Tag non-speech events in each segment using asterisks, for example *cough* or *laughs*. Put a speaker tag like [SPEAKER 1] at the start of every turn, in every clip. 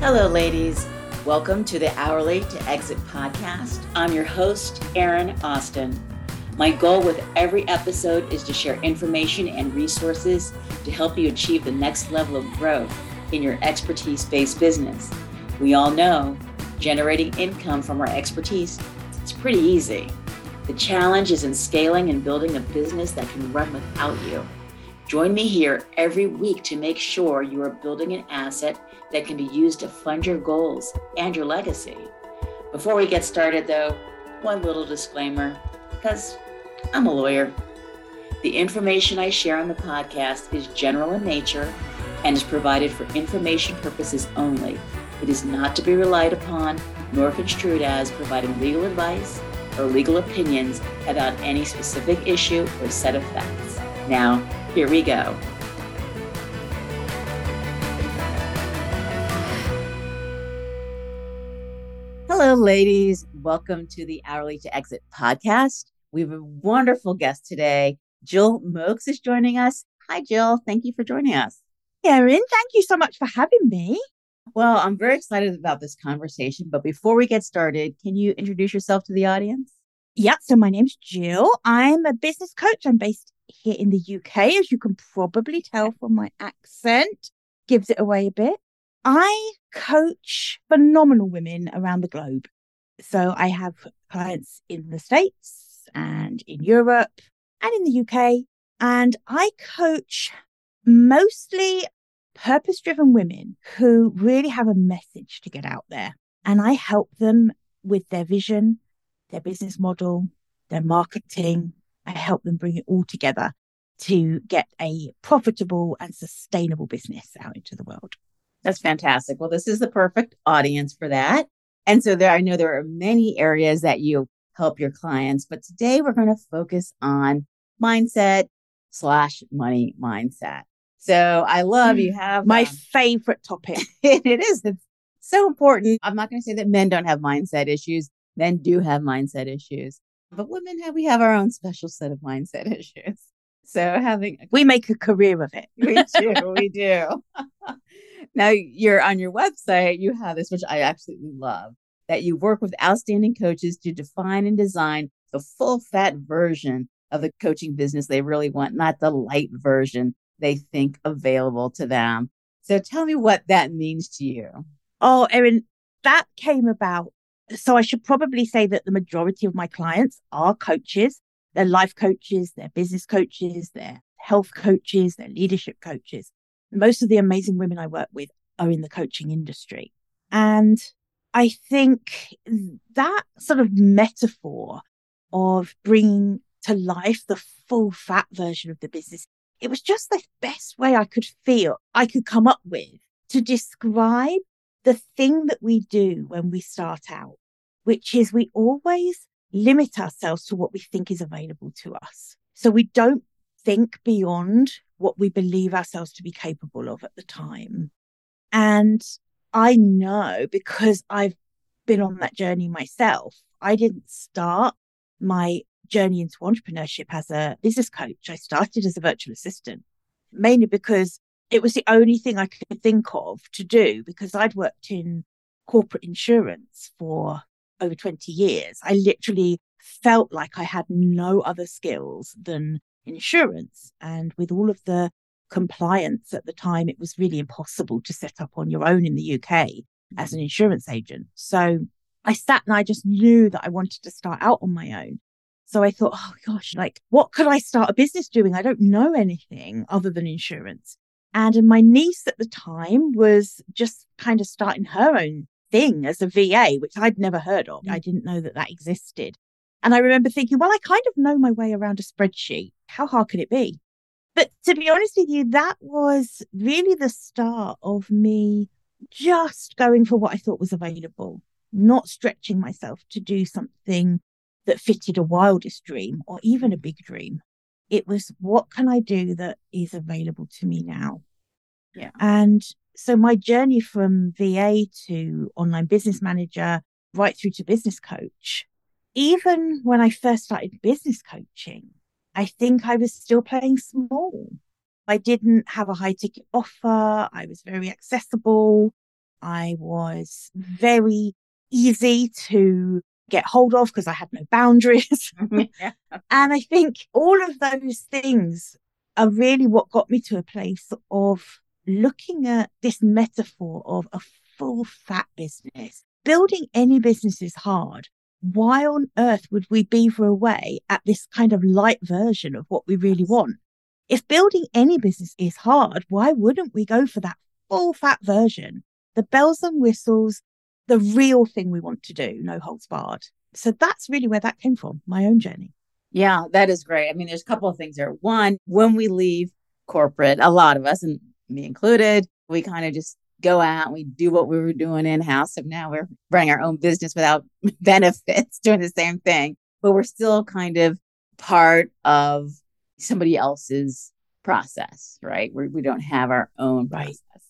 [SPEAKER 1] Hello, ladies. Welcome to the Hourly to Exit podcast. I'm your host, Erin Austin. My goal with every episode is to share information and resources to help you achieve the next level of growth in your expertise based business. We all know generating income from our expertise is pretty easy. The challenge is in scaling and building a business that can run without you. Join me here every week to make sure you are building an asset that can be used to fund your goals and your legacy. Before we get started, though, one little disclaimer because I'm a lawyer. The information I share on the podcast is general in nature and is provided for information purposes only. It is not to be relied upon nor construed as providing legal advice or legal opinions about any specific issue or set of facts. Now, here we go. Hello, ladies. Welcome to the Hourly to Exit podcast. We have a wonderful guest today. Gill Moakes is joining us. Hi, Gill. Thank you for joining us.
[SPEAKER 2] Erin, thank you so much for having me.
[SPEAKER 1] Well, I'm very excited about this conversation. But before we get started, can you introduce yourself to the audience?
[SPEAKER 2] Yeah, so my name's Gill. I'm a business coach. I'm based here in the UK, as you can probably tell from my accent, gives it away a bit. I coach phenomenal women around the globe. So I have clients in the States and in Europe and in the UK. And I coach mostly purpose driven women who really have a message to get out there. And I help them with their vision, their business model, their marketing. I help them bring it all together to get a profitable and sustainable business out into the world.
[SPEAKER 1] That's fantastic. Well, this is the perfect audience for that. And so there, I know there are many areas that you help your clients, but today we're going to focus on mindset slash money mindset. So I love you have
[SPEAKER 2] my um, favorite topic. *laughs*
[SPEAKER 1] it is. It's so important. I'm not going to say that men don't have mindset issues. Men do have mindset issues, but women have, we have our own special set of mindset *laughs* issues. So having,
[SPEAKER 2] a- we make a career of it.
[SPEAKER 1] we do. *laughs* We do. *laughs* now you're on your website, you have this, which I absolutely love, that you work with outstanding coaches to define and design the full fat version of the coaching business they really want, not the light version they think available to them. So tell me what that means to you.
[SPEAKER 2] Oh, Erin, that came about. So I should probably say that the majority of my clients are coaches. They're life coaches, they're business coaches, they're health coaches, they're leadership coaches most of the amazing women I work with are in the coaching industry. And I think that sort of metaphor of bringing to life the full fat version of the business, it was just the best way I could feel I could come up with to describe the thing that we do when we start out, which is we always limit ourselves to what we think is available to us. So we don't think beyond what we believe ourselves to be capable of at the time. And I know because I've been on that journey myself, I didn't start my journey into entrepreneurship as a business coach. I started as a virtual assistant, mainly because it was the only thing I could think of to do because I'd worked in corporate insurance for over 20 years. I literally felt like I had no other skills than insurance. And with all of the compliance at the time, it was really impossible to set up on your own in the UK as mm-hmm. an insurance agent. So I sat and I just knew that I wanted to start out on my own. So I thought, oh gosh, like what could I start a business doing? I don't know anything other than insurance. And my niece at the time was just kind of starting her own thing as a VA, which I'd never heard of. Mm. I didn't know that that existed. And I remember thinking, well, I kind of know my way around a spreadsheet. How hard could it be? But to be honest with you, that was really the start of me just going for what I thought was available, not stretching myself to do something that fitted a wildest dream or even a mm. big dream. It was what can I do that is available to me now?
[SPEAKER 1] Yeah.
[SPEAKER 2] And so my journey from VA to online business manager right through to business coach even when I first started business coaching, I think I was still playing small. I didn't have a high ticket offer. I was very accessible. I was very easy to get hold of because I had no boundaries. *laughs* yeah. And I think all of those things are really what got me to a place of looking at this metaphor of a full fat business. Building any business is hard. Why on earth would we beaver away at this kind of light version of what we really want? If building any business is hard, why wouldn't we go for that full fat version? The bells and whistles, the real thing we want to do, no holds barred. So that's really where that came from, my own journey.
[SPEAKER 1] Yeah, that is great. I mean, there's a couple of things there. One, when we leave corporate, a lot of us, and me included, we kind of just go out, we do what we were doing in house. So now we're running our own business without *laughs* benefits, doing the same thing, but we're still kind of part of somebody else's process, right? We're, we do not have our own process. Right.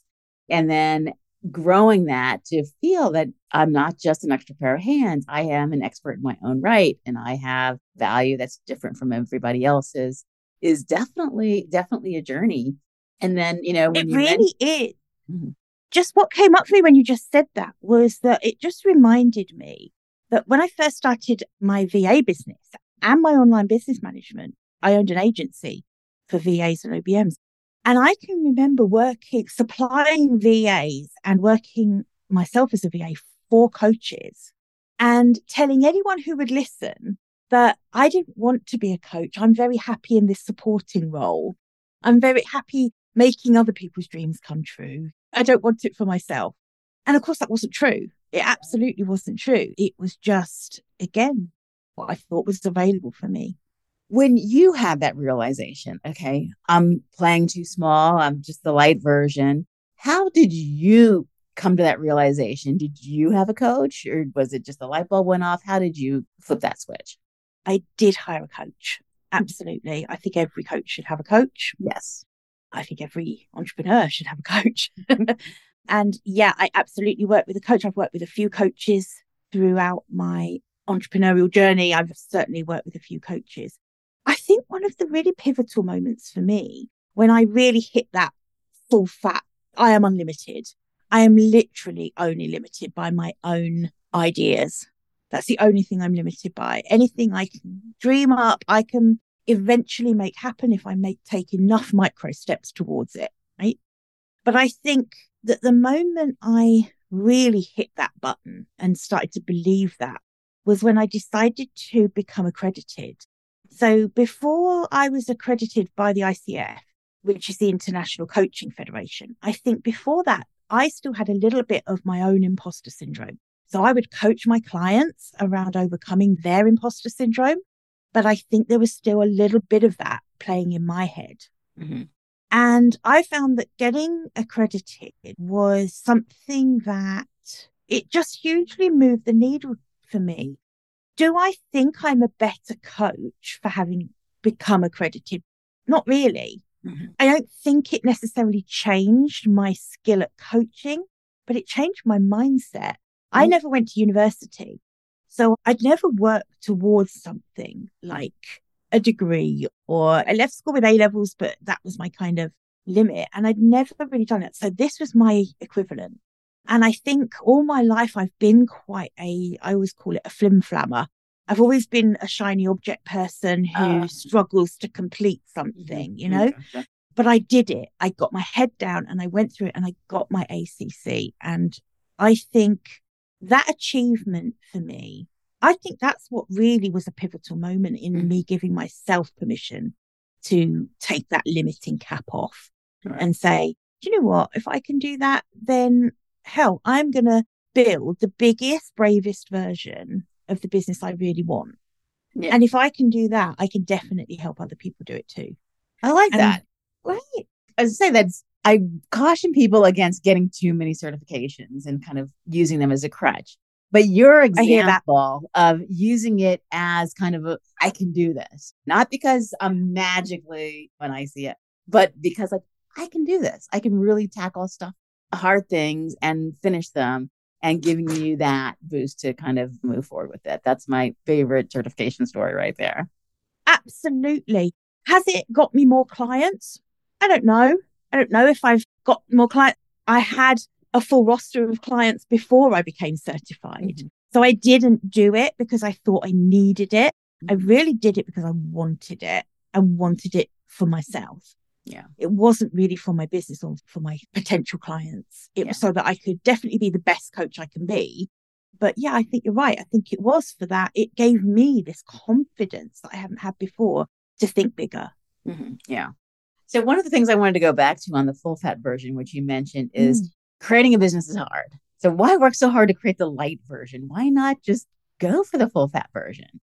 [SPEAKER 1] And then growing that to feel that I'm not just an extra pair of hands. I am an expert in my own right and I have value that's different from everybody else's is definitely, definitely a journey. And then, you know,
[SPEAKER 2] it really is. Mm-hmm. Just what came up for me when you just said that was that it just reminded me that when I first started my VA business and my online business management, I owned an agency for VAs and OBMs. And I can remember working, supplying VAs and working myself as a VA for coaches and telling anyone who would listen that I didn't want to be a coach. I'm very happy in this supporting role. I'm very happy making other people's dreams come true. I don't want it for myself. And of course, that wasn't true. It absolutely wasn't true. It was just, again, what I thought was available for me
[SPEAKER 1] when you had that realization, okay, I'm playing too small, I'm just the light version. How did you come to that realization? Did you have a coach or was it just the light bulb went off? How did you flip that switch?
[SPEAKER 2] I did hire a coach. Absolutely. I think every coach should have a coach.
[SPEAKER 1] Yes.
[SPEAKER 2] I think every entrepreneur should have a coach. *laughs* and yeah, I absolutely work with a coach. I've worked with a few coaches throughout my entrepreneurial journey. I've certainly worked with a few coaches. I think one of the really pivotal moments for me when I really hit that full fat, I am unlimited. I am literally only limited by my own ideas. That's the only thing I'm limited by. Anything I can dream up, I can eventually make happen if I make take enough micro steps towards it. Right. But I think that the moment I really hit that button and started to believe that was when I decided to become accredited so before I was accredited by the ICF, which is the International Coaching Federation, I think before that, I still had a little bit of my own imposter syndrome. So I would coach my clients around overcoming their imposter syndrome. But I think there was still a little bit of that playing in my head. Mm-hmm. And I found that getting accredited was something that it just hugely moved the needle for me do I think I'm a better coach for having become accredited? Not really. Mm-hmm. I don't think it necessarily changed my skill at coaching, but it changed my mindset. Mm-hmm. I never went to university. So I'd never worked towards something like a degree or I left school with A levels, but that was my kind of limit. And I'd never really done it. So this was my equivalent. And I think all my life I've been quite a, I always call it a flim flammer. I've always been a shiny object person who uh, struggles to complete something, you know? But I did it. I got my head down and I went through it and I got my ACC. And I think that achievement for me, I think that's what really was a pivotal moment in mm. me giving myself permission to take that limiting cap off right. and say, do you know what? If I can do that, then hell, I'm going to build the biggest, bravest version of the business I really want. Yeah. And if I can do that, I can definitely help other people do it too.
[SPEAKER 1] I like and, that. Right. As I say, that's I caution people against getting too many certifications and kind of using them as a crutch. But your example of using it as kind of a I can do this, not because I'm magically when I see it, but because like I can do this. I can really tackle stuff hard things and finish them and giving you that boost to kind of move forward with it. That's my favorite certification story right there.
[SPEAKER 2] Absolutely. Has it got me more clients? I don't know. I don't know if I've got more clients. I had a full roster of clients before I became certified. Mm-hmm. So I didn't do it because I thought I needed it. Mm-hmm. I really did it because I wanted it. I wanted it for myself.
[SPEAKER 1] Yeah.
[SPEAKER 2] It wasn't really for my business or for my potential clients. It yeah. was so that I could definitely be the best coach I can be. But yeah, I think you're right. I think it was for that. It gave me this confidence that I haven't had before to think bigger.
[SPEAKER 1] Mm-hmm. Yeah. So one of the things I wanted to go back to on the full fat version, which you mentioned, is mm. creating a business is hard. So why work so hard to create the light version? Why not just go for the full fat version?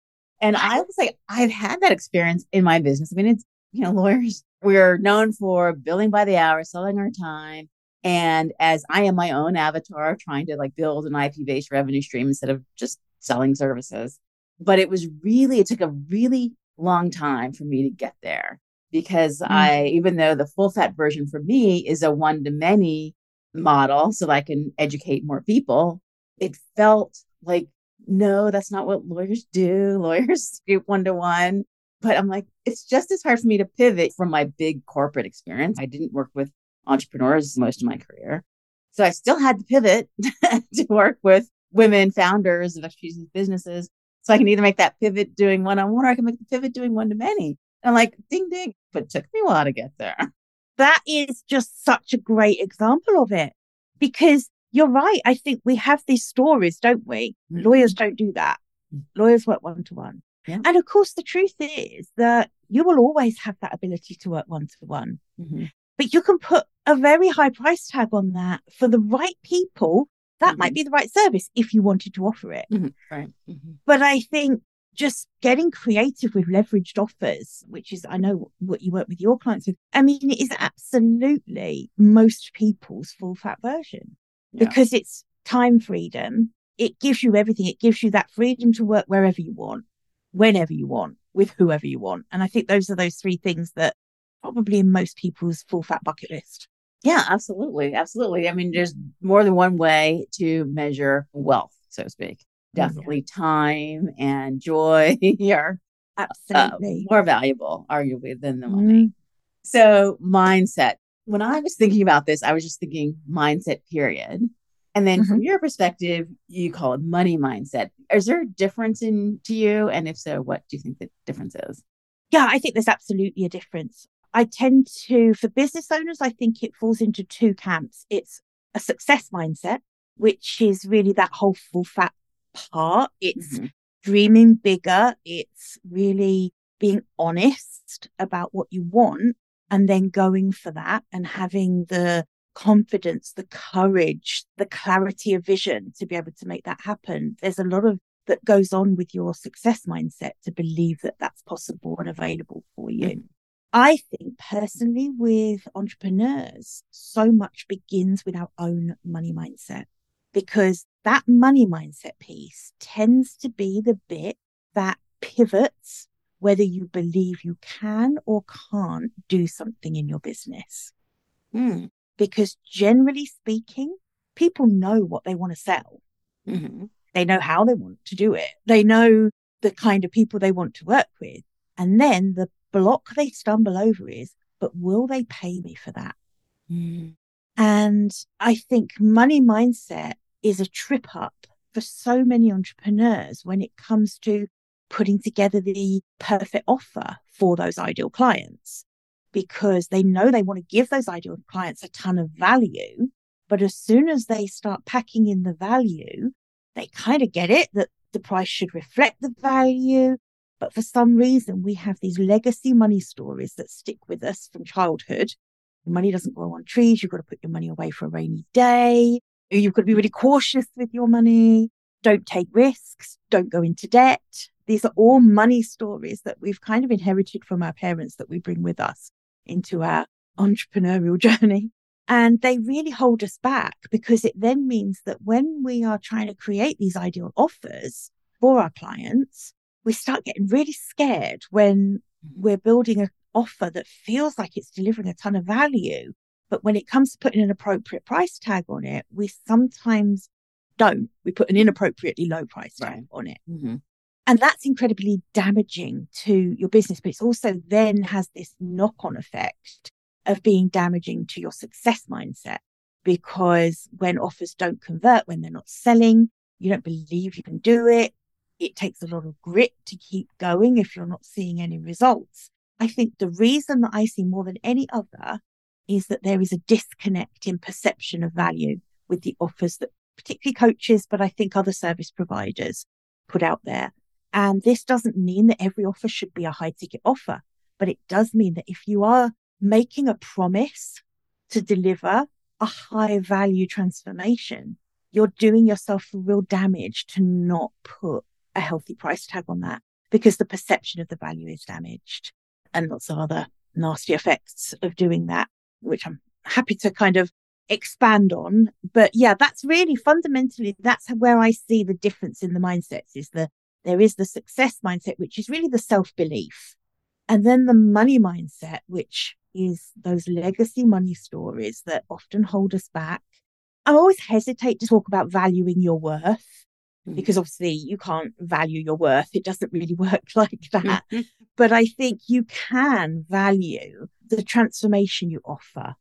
[SPEAKER 1] And I was like, I've had that experience in my business. I mean, it's, you know, *laughs* lawyers, we're known for billing by the hour, selling our time. And as I am my own avatar, trying to like build an IP based revenue stream instead of just selling services. But it was really, it took a really long time for me to get there because mm-hmm. I, even though the full fat version for me is a one to many model so I can educate more people, it felt like, no, that's not what lawyers do. *laughs* Lawyers do one to one. But I'm like, it's just as hard for me to pivot from my big corporate experience. I didn't work with entrepreneurs most of my career. So I still had to pivot *laughs* to work with women founders of expertise businesses. So I can either make that pivot doing one on one or I can make the pivot doing one to many. And like, ding, ding. But it took me a while to get there.
[SPEAKER 2] That is just such a great example of it because you're right. I think we have these stories, don't we? Mm-hmm. Lawyers don't do that. Mm-hmm. Lawyers work one to one. And of course, the truth is that you will always have that ability to work one to one. But you can put a very high price tag on that for the right people. That mm-hmm. might be the right service if you wanted to offer it.
[SPEAKER 1] Mm-hmm. Right.
[SPEAKER 2] Mm-hmm. But I think just getting creative with leveraged offers, which is, I know what you work with your clients with. I mean, it is absolutely most people's full fat version yeah. because it's time freedom. It gives you everything. It gives you that freedom to work wherever you want, whenever you want, with whoever you want. And I think those are those three things that probably in most people's full fat bucket list.
[SPEAKER 1] Yeah, absolutely. Absolutely. I mean, there's more than one way to measure wealth, so to speak. Definitely yeah. time and joy *laughs* are
[SPEAKER 2] uh, absolutely
[SPEAKER 1] uh, more valuable, arguably, than the money. Mm. So, mindset. When I was thinking about this, I was just thinking mindset, period. And then mm-hmm. from your perspective, you call it money mindset. Is there a difference in to you? And if so, what do you think the difference is?
[SPEAKER 2] Yeah, I think there's absolutely a difference. I tend to, for business owners, I think it falls into two camps. It's a success mindset, which is really that whole full fat part. It's mm-hmm. dreaming bigger. It's really being honest about what you want and then going for that and having the confidence, the courage, the clarity of vision to be able to make that happen. There's a lot of that goes on with your success mindset to believe that that's possible and available for you. Mm-hmm. I think personally with entrepreneurs, so much begins with our own money mindset because that money mindset piece tends to be the bit that pivots whether you believe you can or can't do something in your business.
[SPEAKER 1] Mm.
[SPEAKER 2] Because generally speaking, people know what they want to sell.
[SPEAKER 1] Mm-hmm.
[SPEAKER 2] They know how they want to do it. They know the kind of people they want to work with. And then the block they stumble over is, but will they pay me for that?
[SPEAKER 1] Mm.
[SPEAKER 2] And I think money mindset is a trip up for so many entrepreneurs when it comes to putting together the perfect offer for those ideal clients because they know they want to give those ideal clients a ton of value. But as soon as they start packing in the value, they kind of get it that the price should reflect the value. But for some reason, we have these legacy money stories that stick with us from childhood. Money doesn't grow on trees. You've got to put your money away for a rainy day. You've got to be really cautious with your money. Don't take risks. Don't go into debt. These are all money stories that we've kind of inherited from our parents that we bring with us into our entrepreneurial *laughs* journey. And they really hold us back because it then means that when we are trying to create these ideal offers for our clients, we start getting really scared when we're building an offer that feels like it's delivering a ton of value. But when it comes to putting an appropriate price tag on it, we sometimes don't. We put an inappropriately low price tag right. on it.
[SPEAKER 1] Mm-hmm.
[SPEAKER 2] And that's incredibly damaging to your business, but it's also then has this knock on effect of being damaging to your success mindset because when offers don't convert, when they're not selling, you don't believe you can do it. It takes a lot of grit to keep going if you're not seeing any results. I think the reason that I see more than any other is that there is a disconnect in perception of value with the offers that particularly coaches, but I think other service providers put out there. And this doesn't mean that every offer should be a high ticket offer, but it does mean that if you are making a promise to deliver a high value transformation, you're doing yourself real damage to not put a healthy price tag on that because the perception of the value is damaged and lots of other nasty effects of doing that, which I'm happy to kind of expand on. But yeah, that's really fundamentally, that's where I see the difference in the mindsets is the, there is the success mindset, which is really the self belief. And then the money mindset, which is those legacy money stories that often hold us back. I always hesitate to talk about valuing your worth mm. because obviously you can't value your worth. It doesn't really *laughs* work like that. but I think you can value the transformation you offer,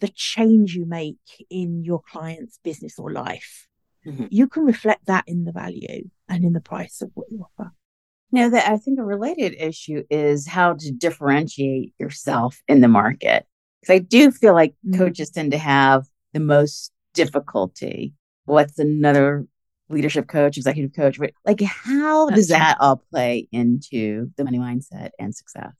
[SPEAKER 2] the change you make in your client's business or life. Mm-hmm. You can reflect that in the value and in the price of what you offer.
[SPEAKER 1] Now, that I think a related issue is how to differentiate yourself in the market. Because I do feel like mm-hmm. coaches tend to have the most difficulty. What's another leadership coach, executive coach? Like, how does that all play into the money mindset and success?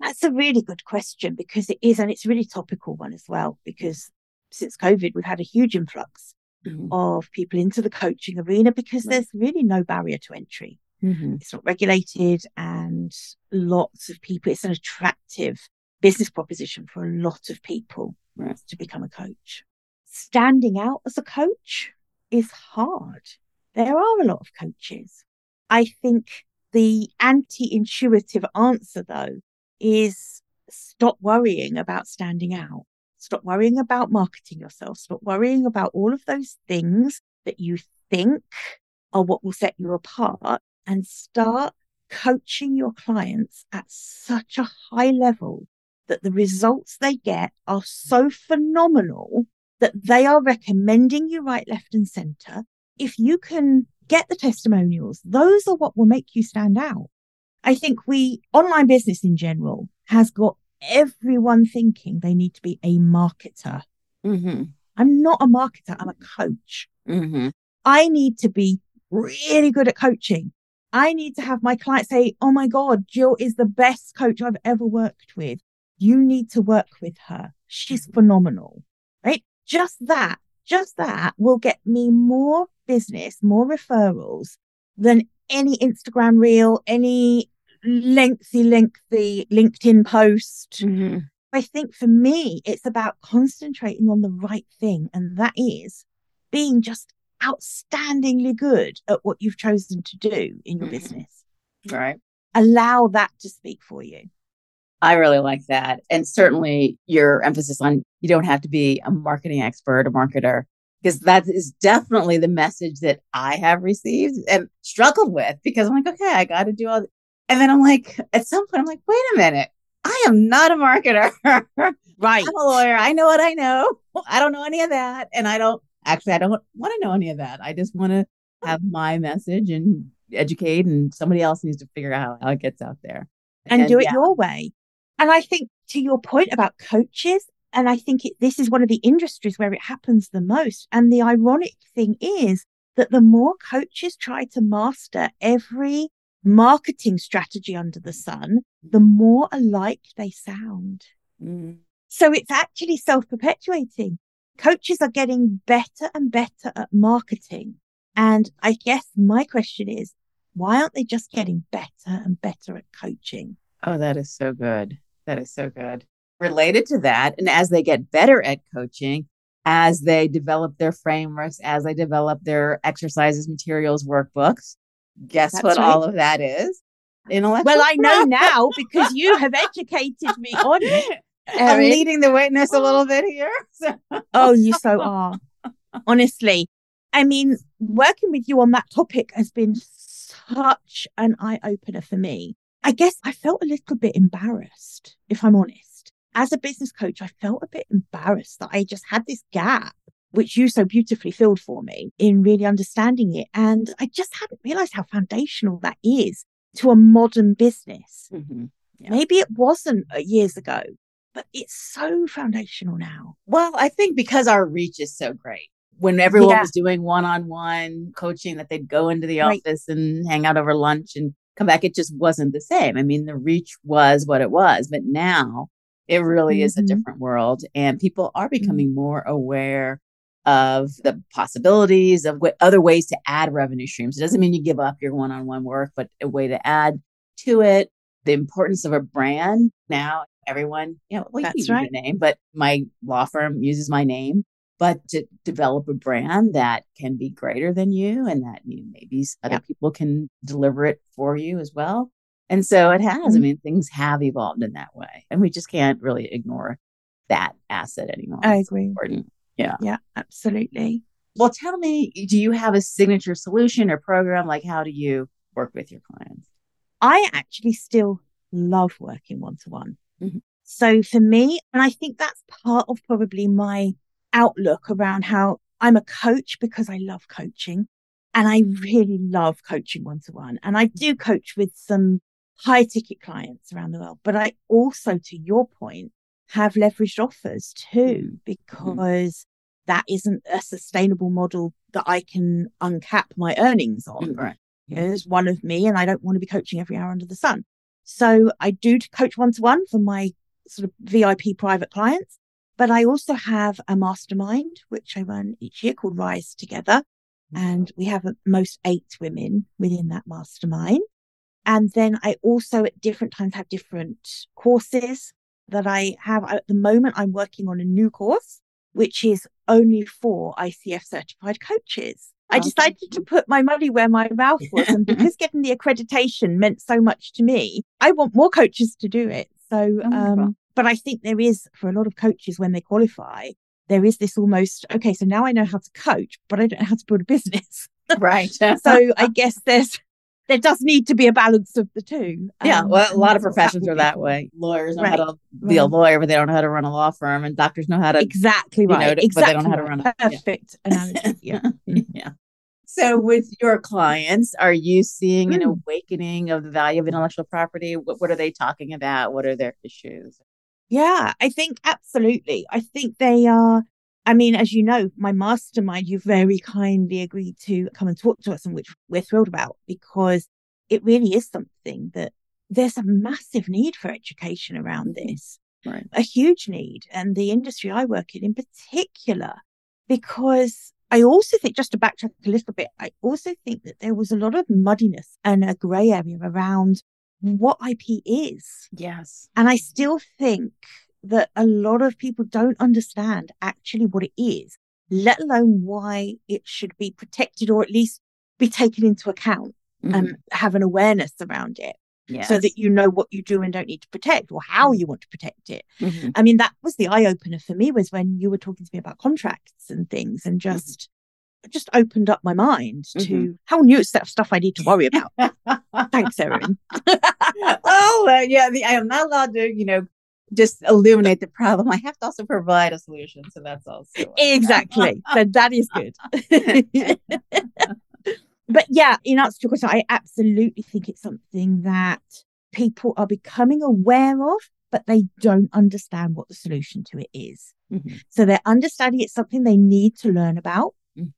[SPEAKER 2] That's a really good question because it is, and it's a really topical one as well. Because since COVID, we've had a huge influx mm-hmm. of people into the coaching arena because right. there's really no barrier to entry. Mm-hmm. It's not regulated, and lots of people, it's an attractive business proposition for a lot of people right. to become a coach. Standing out as a coach is hard. There are a lot of coaches. I think the anti intuitive answer, though, is stop worrying about standing out. Stop worrying about marketing yourself. Stop worrying about all of those things that you think are what will set you apart and start coaching your clients at such a high level that the results they get are so phenomenal that they are recommending you right, left, and center. If you can get the testimonials, those are what will make you stand out. I think we, online business in general, has got everyone thinking they need to be a marketer. Mm-hmm. I'm not a marketer, I'm a coach. Mm-hmm. I need to be really good at coaching. I need to have my clients say, Oh my God, Gill is the best coach I've ever worked with. You need to work with her. She's mm-hmm. phenomenal, right? Just that, just that will get me more business, more referrals than any Instagram reel, any lengthy, lengthy LinkedIn post. Mm-hmm. I think for me, it's about concentrating on the right thing. And that is being just outstandingly good at what you've chosen to do in your mm-hmm. business.
[SPEAKER 1] Right.
[SPEAKER 2] Allow that to speak for you.
[SPEAKER 1] I really like that. And certainly your emphasis on you don't have to be a marketing expert, a marketer, because that is definitely the message that I have received and struggled with because I'm like, okay, I got to do all. And then I'm like, at some point, I'm like, wait a minute. I am not a marketer. *laughs*
[SPEAKER 2] right.
[SPEAKER 1] I'm a lawyer. I know what I know. *laughs* I don't know any of that. And I don't actually, I don't want to know any of that. I just want to have my message and educate, and somebody else needs to figure out how it gets out there
[SPEAKER 2] and, and do it yeah. your way. And I think to your point about coaches, and I think it, this is one of the industries where it happens the most. And the ironic thing is that the more coaches try to master every marketing strategy under the sun, the more alike they sound. Mm. So it's actually self perpetuating. Coaches are getting better and better at marketing. And I guess my question is, why aren't they just getting better and better at coaching?
[SPEAKER 1] Oh, that is so good. That is so good. Related to that, and as they get better at coaching, as they develop their frameworks, as they develop their exercises, materials, workbooks, Guess That's what right. all of that is?
[SPEAKER 2] Intellectual. Well, I know now because you have *laughs* educated me on it.
[SPEAKER 1] Erin. I'm leading the witness a little bit here. *laughs* So.
[SPEAKER 2] oh, you so are. Honestly, I mean, working with you on that topic has been such an eye opener for me. I guess I felt a little bit embarrassed, if I'm honest. As a business coach, I felt a bit embarrassed that I just had this gap which you so beautifully filled for me in really understanding it. And I just hadn't realized how foundational that is to a modern business. Mm-hmm. Yeah. Maybe it wasn't uh, years ago, but it's so foundational now.
[SPEAKER 1] Well, I think because our reach is so great. When everyone yeah. was doing one on one coaching, that they'd go into the right. office and hang out over lunch and come back, it just wasn't the same. I mean, the reach was what it was, but now it really mm-hmm. is a mm-hmm. different world. And people are mm-hmm. becoming mm-hmm. more aware of the possibilities of other ways to add revenue streams. It doesn't mean you give up your one on one work, but a way to add to it. The importance of a brand. Now, everyone, you know, well, That's you right. your name, but my law firm uses my name. But to develop a brand that can be greater than you and that you maybe other yeah. people can deliver it for you as well. And so it has. Mm-hmm. I mean, things have evolved in that way. And we just can't really ignore that asset anymore.
[SPEAKER 2] I agree.
[SPEAKER 1] important. Yeah.
[SPEAKER 2] Yeah, absolutely.
[SPEAKER 1] Well, tell me, do you have a signature solution or program? Like, how do you work with your clients?
[SPEAKER 2] I actually still love working one to one. So for me, and I think that's part of probably my outlook around how I'm a coach because I love coaching and I really love coaching one to one. And I do coach with some high ticket clients around the world, but I also, to your point, have leveraged offers too, mm-hmm. because mm-hmm. that isn't a sustainable model that I can uncap my earnings on.
[SPEAKER 1] Mm, right.
[SPEAKER 2] There's one of me, and I don't want to be coaching every hour under the sun. So I do coach one to one for my sort of VIP private clients, but I also have a mastermind, which I run each year called Rise Together. And we have most eight women within that mastermind. And then I also at different times have different courses that I have at the moment. I'm working on a new course, which is only for ICF certified coaches. I decided to put my money where my mouth *laughs* was. And because getting the accreditation meant so much to me, I want more coaches to do it. So, oh, um, but I think there is for a lot of coaches when they qualify, there is this almost, okay, so now I know how to coach, but I don't know how to build a *laughs* business.
[SPEAKER 1] right.
[SPEAKER 2] so *laughs* I guess there's there does need to be a balance of the two.
[SPEAKER 1] Yeah, um, well, a lot of professions are that way. Lawyers know right. how to be a lawyer, but they don't know how to run a law firm, and doctors know how to
[SPEAKER 2] exactly right,
[SPEAKER 1] know,
[SPEAKER 2] exactly,
[SPEAKER 1] but they don't know how to run.
[SPEAKER 2] A, Perfect yeah. *laughs* analogy. Yeah, *laughs*
[SPEAKER 1] yeah. So, with your clients, are you seeing mm. an awakening of the value of intellectual property? What, what are they talking about? What are their issues?
[SPEAKER 2] Yeah, I think absolutely. I think they are I mean, as you know, my mastermind, you very kindly agreed to come and talk to us, and which we're thrilled about because it really is something that there's a massive need for education around mm-hmm. this,
[SPEAKER 1] right.
[SPEAKER 2] a huge need. And the industry I work in, in particular, because I also think, just to backtrack a little bit, I also think that there was a lot of muddiness and a grey area around what IP is.
[SPEAKER 1] Yes.
[SPEAKER 2] And I still think that a lot of people don't understand actually what it is, let alone why it should be protected or at least be taken into account mm-hmm. and have an awareness around it. Yes. So that you know what you do and don't need to protect or how you want to protect it. Mm-hmm. I mean, that was the eye opener for me was when you were talking to me about contracts and things and mm-hmm. just mm-hmm. just opened up my mind to mm-hmm. how new set of stuff I need to worry about. *laughs* Thanks, Erin. *laughs*
[SPEAKER 1] oh, uh, yeah. The, I am not allowed to, you know, just illuminate the problem. I have to also provide a solution. So that's also
[SPEAKER 2] exactly. so that is good. *laughs* but yeah, in answer to your question, I absolutely think it's something that people are becoming aware of, but they don't understand what the solution to it is. Mm-hmm. So they're understanding it's something they need to learn about, mm-hmm.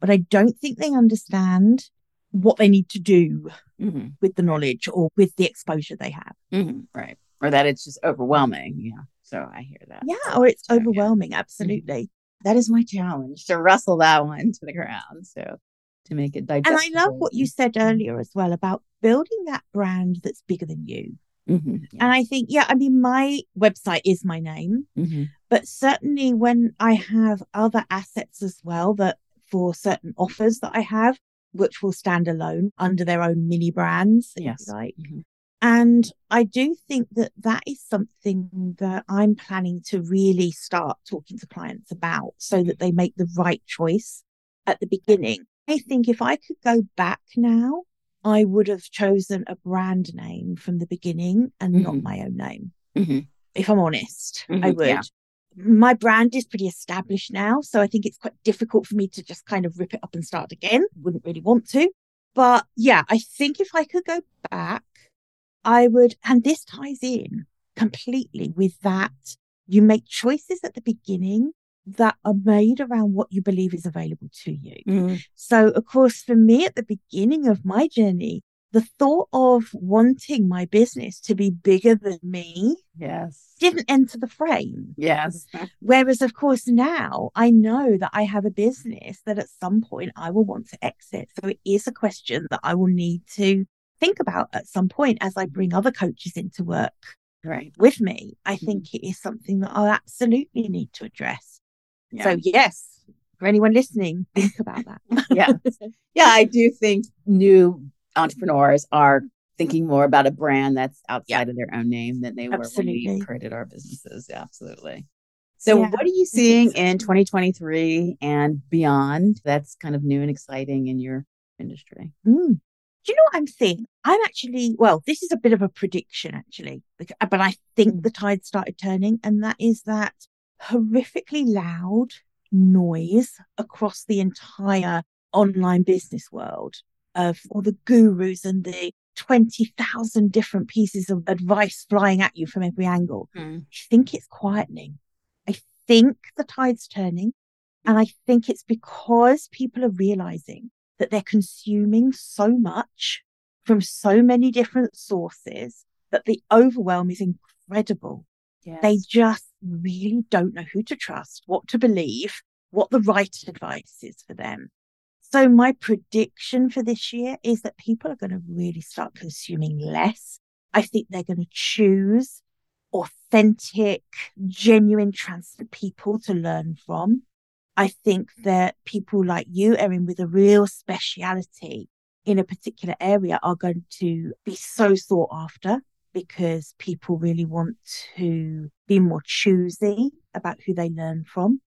[SPEAKER 2] but I don't think they understand what they need to do mm-hmm. with the knowledge or with the exposure they have.
[SPEAKER 1] Mm-hmm. Right or that it's just overwhelming. Yeah. So I hear that.
[SPEAKER 2] Yeah. Or it's so, overwhelming. Yeah. Absolutely.
[SPEAKER 1] Mm-hmm. That is my challenge to wrestle that one to the ground. So to make it digestible.
[SPEAKER 2] And I love what you said earlier as well about building that brand that's bigger than you. Mm-hmm, yeah. And I think, yeah, I mean, my website is my name, mm-hmm. but certainly when I have other assets as well that for certain offers that I have, which will stand alone under their own mini brands,
[SPEAKER 1] yes.
[SPEAKER 2] like, mm-hmm. And I do think that that is something that I'm planning to really start talking to clients about so that they make the right choice at the beginning. I think if I could go back now, I would have chosen a brand name from the beginning and mm-hmm. not my own name. Mm-hmm. If I'm honest, mm-hmm, I would. Yeah. my brand is pretty established now. So I think it's quite difficult for me to just kind of rip it up and start again. Wouldn't really want to. But yeah, I think if I could go back, I would, and this ties in completely with that. You make choices at the beginning that are made around what you believe is available to you. Mm. So, of course, for me at the beginning of my journey, the thought of wanting my business to be bigger than me
[SPEAKER 1] yes
[SPEAKER 2] didn't enter the frame
[SPEAKER 1] yes *laughs*
[SPEAKER 2] whereas of course now i know that i have a business that at some point i will want to exit so it is a question that i will need to think about at some point as i bring other coaches into work
[SPEAKER 1] right
[SPEAKER 2] with me i think mm-hmm. it is something that i'll absolutely need to address yeah. so yes for anyone listening *laughs* think about that
[SPEAKER 1] yeah yeah i do think new entrepreneurs are thinking more about a brand that's outside of their own name than they absolutely. were when we created our businesses. Yeah, absolutely. So, yeah, what are you seeing in 2023 and beyond that's kind of new and exciting in your industry?
[SPEAKER 2] Mm. Do you know what I'm seeing? I'm actually, well, this is a bit of a prediction actually, but I think mm. the tide started turning, and that is that horrifically loud noise across the entire online business world of all the gurus and the 20,000 different pieces of advice flying at you from every angle. Mm. I think it's quietening. I think the tide's turning. And I think it's because people are realizing that they're consuming so much from so many different sources that the overwhelm is incredible. Yes. They just really don't know who to trust, what to believe, what the right advice is for them. So my prediction for this year is that people are going to really start consuming less. I think they're going to choose authentic, genuine, trusted people to learn from. I think that people like you, Erin, with a real speciality in a particular area are going to be so sought after because people really want to be more choosy about who they learn from.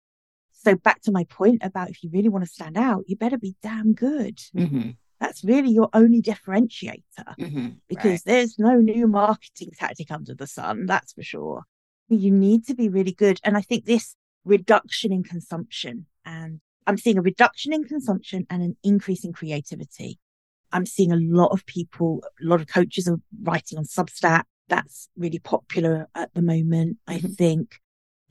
[SPEAKER 2] So back to my point about if you really want to stand out, you better be damn good. Mm-hmm. That's really your only differentiator mm-hmm. because right. there's no new marketing tactic under the sun. That's for sure. You need to be really good. And I think this reduction in consumption and I'm seeing a reduction in consumption and an increase in creativity. I'm seeing a lot of people, a lot of coaches are writing on Substack. That's really popular at the moment. Mm-hmm. I think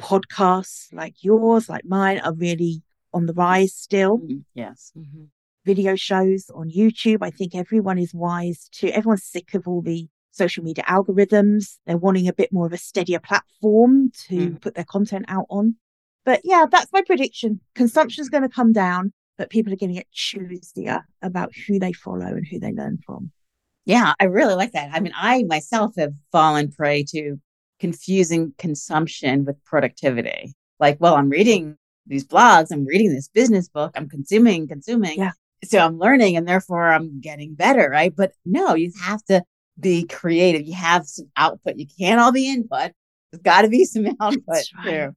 [SPEAKER 2] podcasts like yours, like mine, are really on the rise still.
[SPEAKER 1] Mm-hmm. Yes. Mm-hmm.
[SPEAKER 2] Video shows on YouTube. I think everyone is wise to, everyone's sick of all the social media algorithms. They're wanting a bit more of a steadier platform to mm. put their content out on. But yeah, that's my prediction. Consumption is going to come down, but people are going to get choosier about who they follow and who they learn from.
[SPEAKER 1] Yeah, I really like that. I mean, I myself have fallen prey to confusing consumption with productivity. Like, well, I'm reading these blogs, I'm reading this business book, I'm consuming, consuming.
[SPEAKER 2] Yeah.
[SPEAKER 1] So I'm learning and therefore I'm getting better, right? But no, you have to be creative. You have some output. You can't all be input. There's got to be some *laughs* output right. too.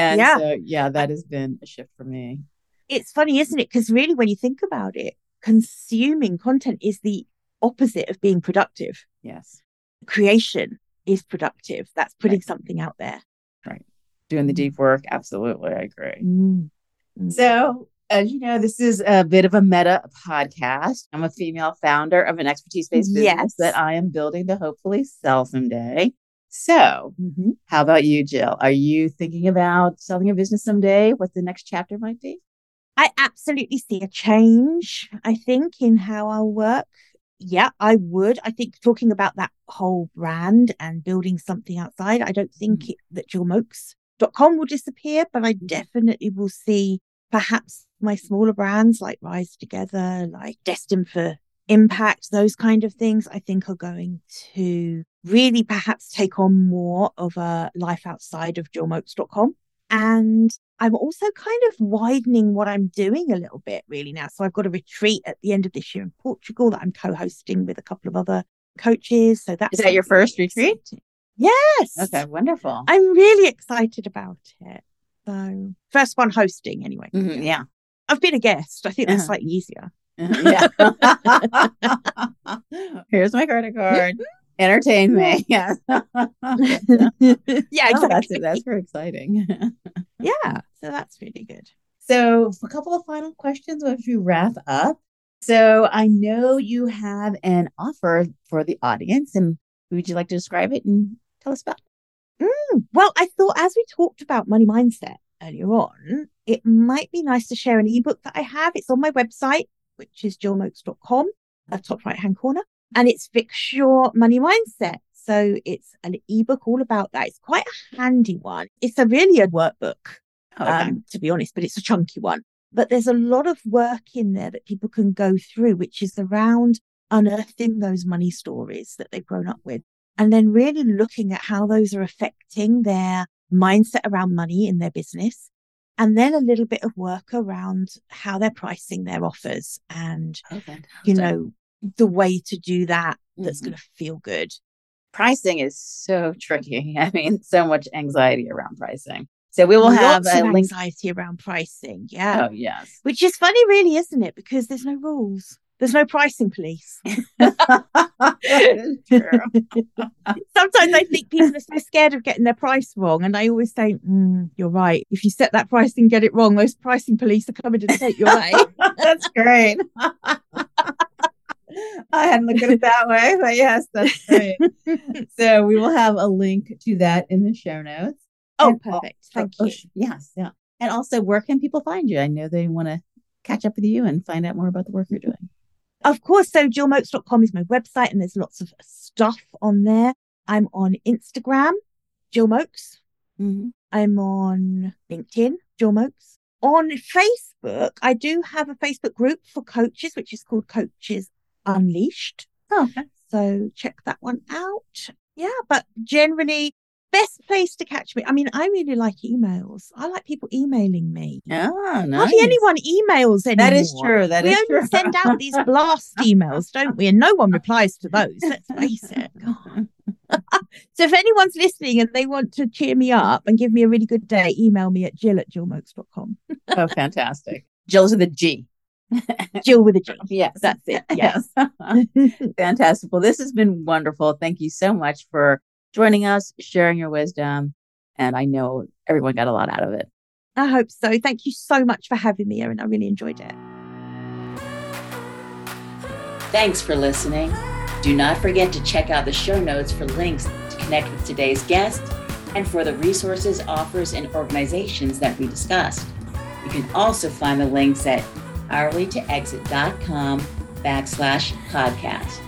[SPEAKER 1] And yeah. so, yeah, that has been a shift for me.
[SPEAKER 2] It's funny, isn't it? Because really, when you think about it, consuming content is the opposite of being productive.
[SPEAKER 1] Yes.
[SPEAKER 2] Creation is productive. That's putting right. something out there.
[SPEAKER 1] Right. Doing the deep work. Absolutely. I agree. Mm-hmm. So, as you know, this is a bit of a meta podcast. I'm a female founder of an expertise based business yes. that I am building to hopefully sell someday. So, mm-hmm. how about you, Gill? Are you thinking about selling a business someday? What the next chapter might be?
[SPEAKER 2] I absolutely see a change, I think, in how I work yeah, I would. I think talking about that whole brand and building something outside, I don't think mm. it, that gillmoakes.com will disappear, but I mm. definitely will see perhaps my smaller brands like Rise Together, like Destined for Impact, those kind of things, I think are going to really perhaps take on more of a life outside of gillmoakes.com. And I'm also kind of widening what I'm doing a little bit really now. So I've got a retreat at the end of this year in Portugal that I'm co-hosting with a couple of other coaches. So that's
[SPEAKER 1] is that your first retreat?
[SPEAKER 2] Yes.
[SPEAKER 1] Okay, wonderful.
[SPEAKER 2] I'm really excited about it. So first one hosting anyway.
[SPEAKER 1] Mm-hmm, yeah.
[SPEAKER 2] I've been a guest. I think that's uh-huh. slightly easier.
[SPEAKER 1] Yeah. *laughs* Here's my credit card. *laughs*
[SPEAKER 3] entertain me. *laughs* Yeah.
[SPEAKER 2] yeah, exactly.
[SPEAKER 3] Oh, that's that's very exciting.
[SPEAKER 2] yeah, so that's really good.
[SPEAKER 3] So, a couple of final questions as we wrap up. So, I know you have an offer for the audience, and would you like to describe it and tell us about?
[SPEAKER 2] Mm, well, I thought as we talked about money mindset earlier on, it might be nice to share an ebook that I have. It's on my website, which is gillmoakes.com, at top right hand corner, and it's Fix Your Money Mindset. So it's an ebook all about that. It's quite a handy one. It's a really a workbook, oh, okay. um, to be honest, but it's a chunky one. But there's a lot of work in there that people can go through, which is around unearthing those money stories that they've grown up with and then really looking at how those are affecting their mindset around money in their business. And then a little bit of work around how they're pricing their offers and, okay. you know, the way to do that that's mm-hmm. going to feel good.
[SPEAKER 3] Pricing is so tricky. *laughs* I mean, so much anxiety around pricing. So we will Lots have
[SPEAKER 2] a link- anxiety around pricing. Yeah.
[SPEAKER 3] Oh, yes.
[SPEAKER 2] Which is funny, really, isn't it? Because there's no rules. There's no pricing police. *laughs* *laughs* Sometimes I think people are so scared of getting their price wrong. And I always say, mm, you're right. If you set that price and get it wrong, those pricing police are coming to take you away. *laughs*
[SPEAKER 3] that's great. I hadn't looked at it that way, but yes, that's great. so we will have a link to that in the show notes.
[SPEAKER 2] Oh, and perfect. Thank oh, you.
[SPEAKER 3] Yes, yeah. And also, where can people find you? I know they want to catch up with you and find out more about the work you're doing.
[SPEAKER 2] Of course, so gillmoakes.com is my website and there's lots of stuff on there. I'm on Instagram, Gill Moakes. Mm-hmm. I'm on LinkedIn, Gill Moakes. On Facebook, I do have a Facebook group for coaches, which is called Coaches Unleashed.
[SPEAKER 3] Oh, okay.
[SPEAKER 2] So check that one out. Yeah, but generally, best place to catch me. I mean, I really like emails. I like people emailing me.
[SPEAKER 3] Oh, nice.
[SPEAKER 2] Hardly anyone emails anymore.
[SPEAKER 3] That is true. That
[SPEAKER 2] we
[SPEAKER 3] is
[SPEAKER 2] only
[SPEAKER 3] true.
[SPEAKER 2] send out these *laughs* blast emails, don't we? And no one replies to those. Let's face it. *laughs* *laughs* so if anyone's listening and they want to cheer me up and give me a really good day, email me at gill at gillmoakes.com.
[SPEAKER 3] oh, fantastic. Gill's with a G.
[SPEAKER 2] Gill with a G.
[SPEAKER 3] Yes, that's it. Yes. Fantastic. Well, this has been wonderful. Thank you so much for joining us, sharing your wisdom. And I know everyone got a lot out of it.
[SPEAKER 2] I hope so. Thank you so much for having me, Erin. I really enjoyed it.
[SPEAKER 1] Thanks for listening. Do not forget to check out the show notes for links to connect with today's guest and for the resources, offers, and organizations that we discussed. You can also find the links at hourlytoexit.com backslash podcast.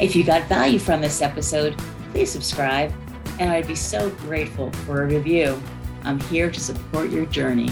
[SPEAKER 1] If you got value from this episode, please subscribe, and I'd be so grateful for a review. I'm here to support your journey.